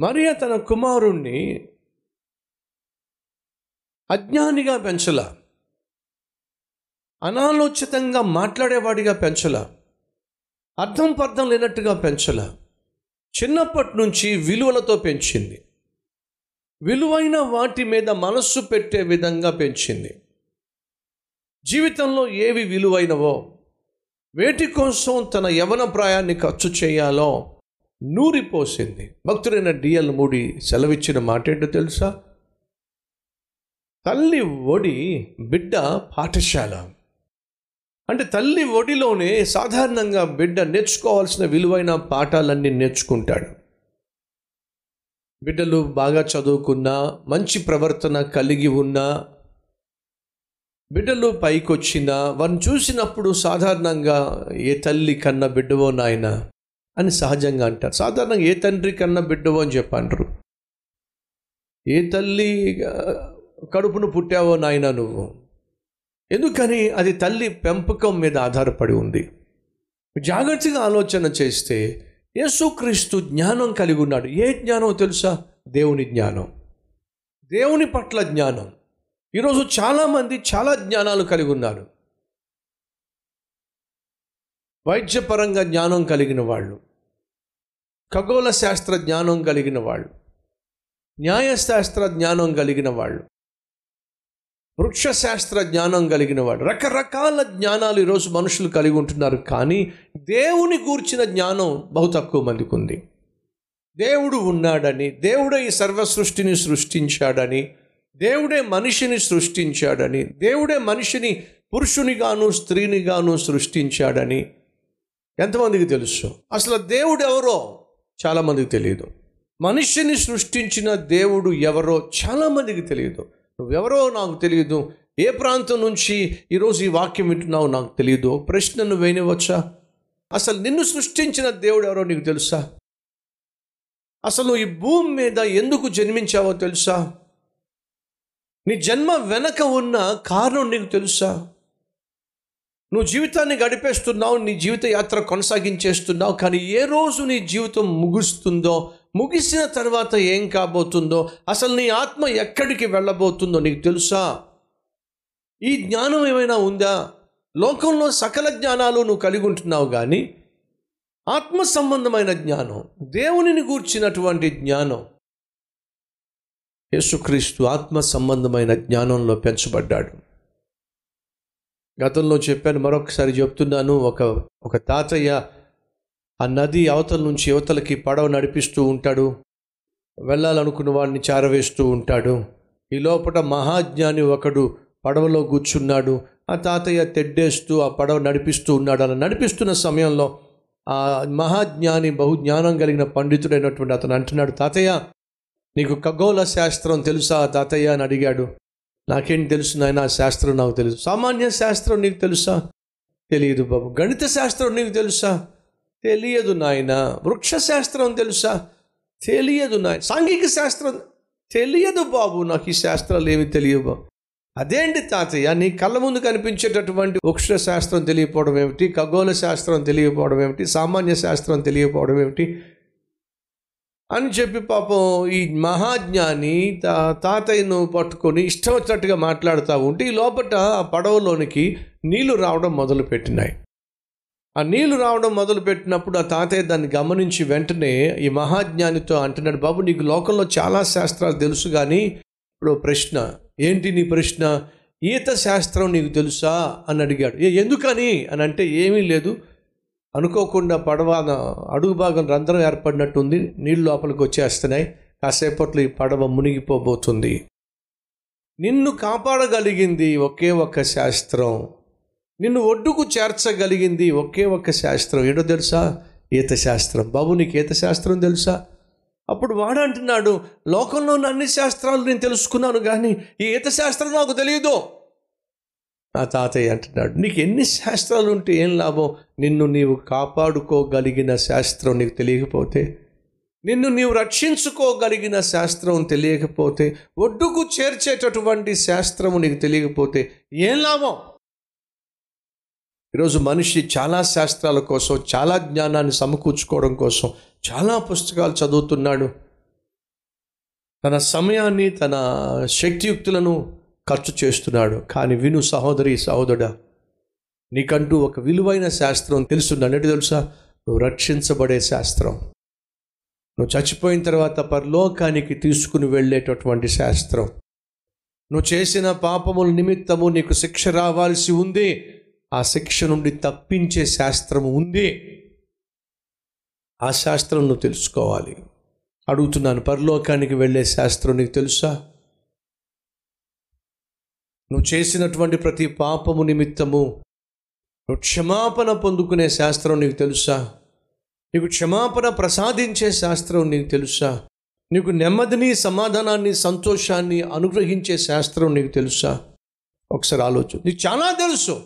మరియ తన కుమారుణ్ణి అజ్ఞానిగా పెంచల. అనాలోచితంగా మాట్లాడేవాడిగా పెంచల. అర్థం పర్థం లేనట్టుగా పెంచల. చిన్నప్పటి నుంచి విలువలతో పెంచింది. విలువైన వాటి మీద మనస్సు పెట్టే విధంగా పెంచింది. జీవితంలో ఏవి విలువైనవో వేటి కోసం తన యవన ప్రాయాన్ని ఖర్చు చేయాలో నూరిపోసింది. భక్తుడైన డిఎల్ మూడి సెలవిచ్చిన మాట ఏంటో తెలుసా? తల్లి ఒడి బిడ్డ పాఠశాల. అంటే తల్లి ఒడిలోనే సాధారణంగా బిడ్డ నేర్చుకోవాల్సిన విలువైన పాఠాలన్నీ నేర్చుకుంటాడు. బిడ్డలు బాగా చదువుకున్నా మంచి ప్రవర్తన కలిగి ఉన్నా బిడ్డలు పైకొచ్చినా వారిని చూసినప్పుడు సాధారణంగా ఏ తల్లి కన్నా బిడ్డవో నాయన? అని సహజంగా అంటారు. సాధారణంగా ఏ తండ్రి కన్నా బిడ్డవో అని చెప్పంటారు? ఏ తల్లి కడుపును పుట్టావో నాయన నువ్వు? ఎందుకని అది తల్లి పెంపకం మీద ఆధారపడి ఉంది. జాగ్రత్తగా ఆలోచన చేస్తే యేసుక్రీస్తు జ్ఞానం కలిగి ఉన్నాడు. ఏ జ్ఞానం తెలుసా? దేవుని జ్ఞానం. దేవుని పట్ల జ్ఞానం. ఈరోజు చాలామంది చాలా జ్ఞానాలు కలిగి ఉన్నారు. వైద్యపరంగా జ్ఞానం కలిగిన వాళ్ళు ఖగోళ శాస్త్ర జ్ఞానం కలిగిన వాళ్ళు న్యాయశాస్త్ర జ్ఞానం కలిగిన వాళ్ళు వృక్షశాస్త్ర జ్ఞానం కలిగిన వాళ్ళు రకరకాల జ్ఞానాలు ఈరోజు మనుషులు కలిగి ఉంటున్నారు. కానీ దేవుని గూర్చిన జ్ఞానం బహు తక్కువ మందికి ఉంది. దేవుడు ఉన్నాడని దేవుడే ఈ సర్వ సృష్టిని సృష్టించాడని దేవుడే మనిషిని సృష్టించాడని దేవుడే మనిషిని పురుషునిగాను స్త్రీనిగాను సృష్టించాడని ఎంతమందికి తెలుసు? అసలు దేవుడు ఎవరో చాలామందికి తెలియదు. మనిషిని సృష్టించిన దేవుడు ఎవరో చాలామందికి తెలియదు. నువ్వెవరో నాకు తెలియదు. ఏ ప్రాంతం నుంచి ఈరోజు ఈ వాక్యం వింటున్నావు నాకు తెలియదు. ప్రశ్నను వేయనివచ్చా అసలు నిన్ను సృష్టించిన దేవుడు ఎవరో నీకు తెలుసా? అసలు ఈ భూమి మీద ఎందుకు జన్మించావో తెలుసా? నీ జన్మ వెనక ఉన్న కారణం నీకు తెలుసా? నువ్వు జీవితాన్ని గడిపేస్తున్నావు నీ జీవిత యాత్ర కొనసాగించేస్తున్నావు కానీ ఏ రోజు నీ జీవితం ముగుస్తుందో ముగిసిన తర్వాత ఏం కాబోతుందో అసలు నీ ఆత్మ ఎక్కడికి వెళ్ళబోతుందో నీకు తెలుసా? ఈ జ్ఞానం ఏమైనా ఉందా? లోకంలో సకల జ్ఞానాలు నువ్వు కలిగి ఉంటున్నావు కానీ ఆత్మ సంబంధమైన జ్ఞానం దేవునిని గూర్చినటువంటి జ్ఞానం. యేసుక్రీస్తు ఆత్మ సంబంధమైన జ్ఞానంలో పెంచబడ్డాడు. గతంలో చెప్పాను మరొకసారి చెప్తున్నాను. ఒక ఒక తాతయ్య ఆ నది అవతల నుంచి యువతలకి పడవ నడిపిస్తూ ఉంటాడు. వెళ్ళాలనుకున్న వాడిని చారవేస్తూ ఉంటాడు. ఈ లోపల మహాజ్ఞాని ఒకడు పడవలో కూర్చున్నాడు. ఆ తాతయ్య తెడ్డేస్తూ ఆ పడవ నడిపిస్తూ ఉన్నాడు. అలా నడిపిస్తున్న సమయంలో ఆ మహాజ్ఞాని బహుజ్ఞానం కలిగిన పండితుడైనటువంటి అతను అంటున్నాడు తాతయ్య నీకు ఖగోళ శాస్త్రం తెలుసా? తాతయ్య అని అడిగాడు. నాకేం తెలుసు నాయన శాస్త్రం నాకు తెలుసు. సామాన్య శాస్త్రం నీకు తెలుసా? తెలియదు బాబు. గణిత శాస్త్రం నీకు తెలుసా? తెలియదు నాయన. వృక్ష శాస్త్రం తెలుసా? తెలియదు నాయన సాంఘిక శాస్త్రం తెలియదు బాబు. నాకు ఈ శాస్త్రాలు ఏమి తెలియవు బాబు. అదేంటి తాతయ్య? నీ కళ్ళ ముందు కనిపించేటటువంటి వృక్ష శాస్త్రం తెలియకపోవడం ఏమిటి? ఖగోళ శాస్త్రం తెలియకపోవడం ఏమిటి? సామాన్య శాస్త్రం తెలియకపోవడం ఏమిటి? అని చెప్పి పాపం ఈ మహాజ్ఞాని తా తాతయ్యను పట్టుకొని ఇష్టం వచ్చినట్టుగా మాట్లాడుతూ ఉంటే ఈ లోపట ఆ పడవలోనికి నీళ్ళు రావడం మొదలుపెట్టినాయి. ఆ నీళ్ళు రావడం మొదలుపెట్టినప్పుడు ఆ తాతయ్య దాన్ని గమనించి వెంటనే ఈ మహాజ్ఞానితో అంటున్నాడు బాబు నీకు లోకంలో చాలా శాస్త్రాలు తెలుసు కానీ ఇప్పుడు ప్రశ్న ఏంటి నీ ప్రశ్న? ఈత శాస్త్రం నీకు తెలుసా? అని అడిగాడు. "ఏ, ఎందుకని? అని అంటే ఏమీ లేదు. అనుకోకుండా పడవ అడుగు భాగం రంధ్రం ఏర్పడినట్టుంది నీళ్ళు లోపలికి వచ్చేస్తున్నాయి. కాసేపట్లో ఈ పడవ మునిగిపోబోతుంది. నిన్ను కాపాడగలిగింది ఒకే ఒక్క శాస్త్రం. నిన్ను ఒడ్డుకు చేర్చగలిగింది ఒకే ఒక్క శాస్త్రం. ఏడో తెలుసా? ఈత శాస్త్రం బాబు నీకు ఈత శాస్త్రం తెలుసా? అప్పుడు వాడు అంటున్నాడు లోకంలో ఉన్న అన్ని శాస్త్రాలు నేను తెలుసుకున్నాను కానీ ఈ ఈత శాస్త్రం నాకు తెలియదు. నా తాతయ్య అంటున్నాడు నీకు ఎన్ని శాస్త్రాలు ఉంటే ఏం లాభం? నిన్ను నీవు కాపాడుకోగలిగిన శాస్త్రం నీకు తెలియకపోతే నిన్ను నీవు రక్షించుకోగలిగిన శాస్త్రం తెలియకపోతే ఒడ్డుకు చేర్చేటటువంటి శాస్త్రము నీకు తెలియకపోతే ఏం లాభం? ఈరోజు మనిషి చాలా శాస్త్రాల కోసం చాలా జ్ఞానాన్ని సమకూర్చుకోవడం కోసం చాలా పుస్తకాలు చదువుతున్నాడు. తన సమయాన్ని తన శక్తియుక్తులను ఖర్చు చేస్తున్నాడు. కానీ విను సహోదరి సహోదరుడా నీకంటూ ఒక విలువైన శాస్త్రం తెలుస్తుంది. అన్నట్టు తెలుసా? నువ్వు రక్షించబడే శాస్త్రం. నువ్వు చచ్చిపోయిన తర్వాత పరలోకానికి తీసుకుని వెళ్ళేటటువంటి శాస్త్రం. నువ్వు చేసిన పాపముల నిమిత్తము నీకు శిక్ష రావాల్సి ఉంది. ఆ శిక్ష నుండి తప్పించే శాస్త్రము ఉంది. ఆ శాస్త్రం నువ్వు తెలుసుకోవాలి. అడుగుతున్నాను పరలోకానికి వెళ్ళే శాస్త్రం నీకు తెలుసా? నువ్వు చేసినటువంటి ప్రతి పాపము నిమిత్తము నువ్వు క్షమాపణ పొందుకునే శాస్త్రం నీకు తెలుసా? నీకు క్షమాపణ ప్రసాదించే శాస్త్రం నీకు తెలుసా? నీకు నెమ్మదిని సమాధానాన్ని సంతోషాన్ని అనుగ్రహించే శాస్త్రం నీకు తెలుసా? ఒకసారి ఆలోచన నీకు చాలా తెలుసు.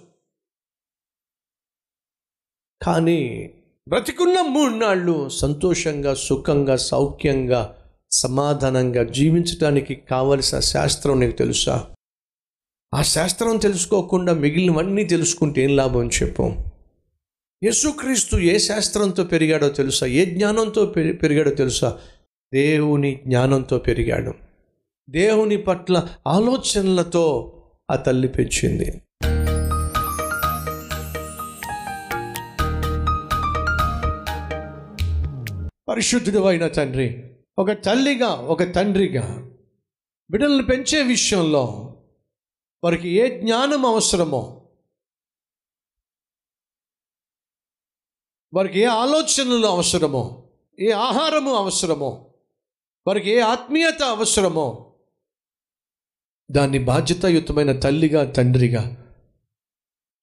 కానీ బ్రతికున్న మూడు నాళ్ళు సంతోషంగా సుఖంగా సౌఖ్యంగా సమాధానంగా జీవించడానికి కావలసిన శాస్త్రం నీకు తెలుసా? ఆ శాస్త్రం తెలుసుకోకుండా మిగిలినవన్నీ తెలుసుకుంటే ఏం లాభం చెప్పు. యేసుక్రీస్తు ఏ శాస్త్రంతో పెరిగాడో తెలుసా? ఏ జ్ఞానంతో పెరిగాడో తెలుసా? దేవుని జ్ఞానంతో పెరిగాడు. దేవుని పట్ల ఆలోచనలతో ఆ తల్లి పెంచింది. పరిశుద్ధుడు అయిన తండ్రి ఒక తల్లిగా ఒక తండ్రిగా బిడ్డలను పెంచే విషయంలో వారికి ఏ జ్ఞానం అవసరమో వారికి ఏ ఆలోచనలు అవసరమో ఏ ఆహారము అవసరమో వారికి ఏ ఆత్మీయత అవసరమో దాన్ని బాధ్యతాయుతమైన తల్లిగా తండ్రిగా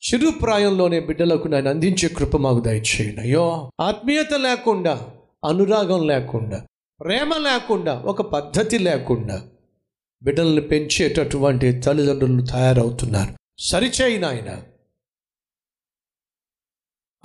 చిరుప్రాయంలోనే బిడ్డలకు నేను అందించే కృప మాకు దయచేయండి. అయ్యో ఆత్మీయత లేకుండా అనురాగం లేకుండా ప్రేమ లేకుండా ఒక పద్ధతి లేకుండా బిడ్డల్ని పెంచేటటువంటి తల్లిదండ్రులు తయారవుతున్నారు. సరిచేయి నాయన.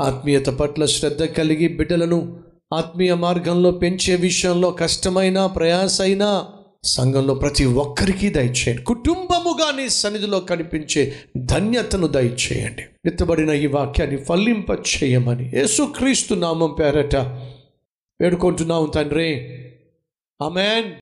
ఆత్మీయత పట్ల శ్రద్ధ కలిగి బిడ్డలను ఆత్మీయ మార్గంలో పెంచే విషయంలో కష్టమైన ప్రయాసైనా సంఘంలో ప్రతి ఒక్కరికి దయచేయండి. కుటుంబముగా నీ సన్నిధిలో కనిపించే ధన్యతను దయచేయండి. ఎత్తబడిన ఈ వాక్యాన్ని ఫలింప చేయమని యేసుక్రీస్తు నామం పేరట వేడుకుంటున్నాం తండ్రి. అమెన్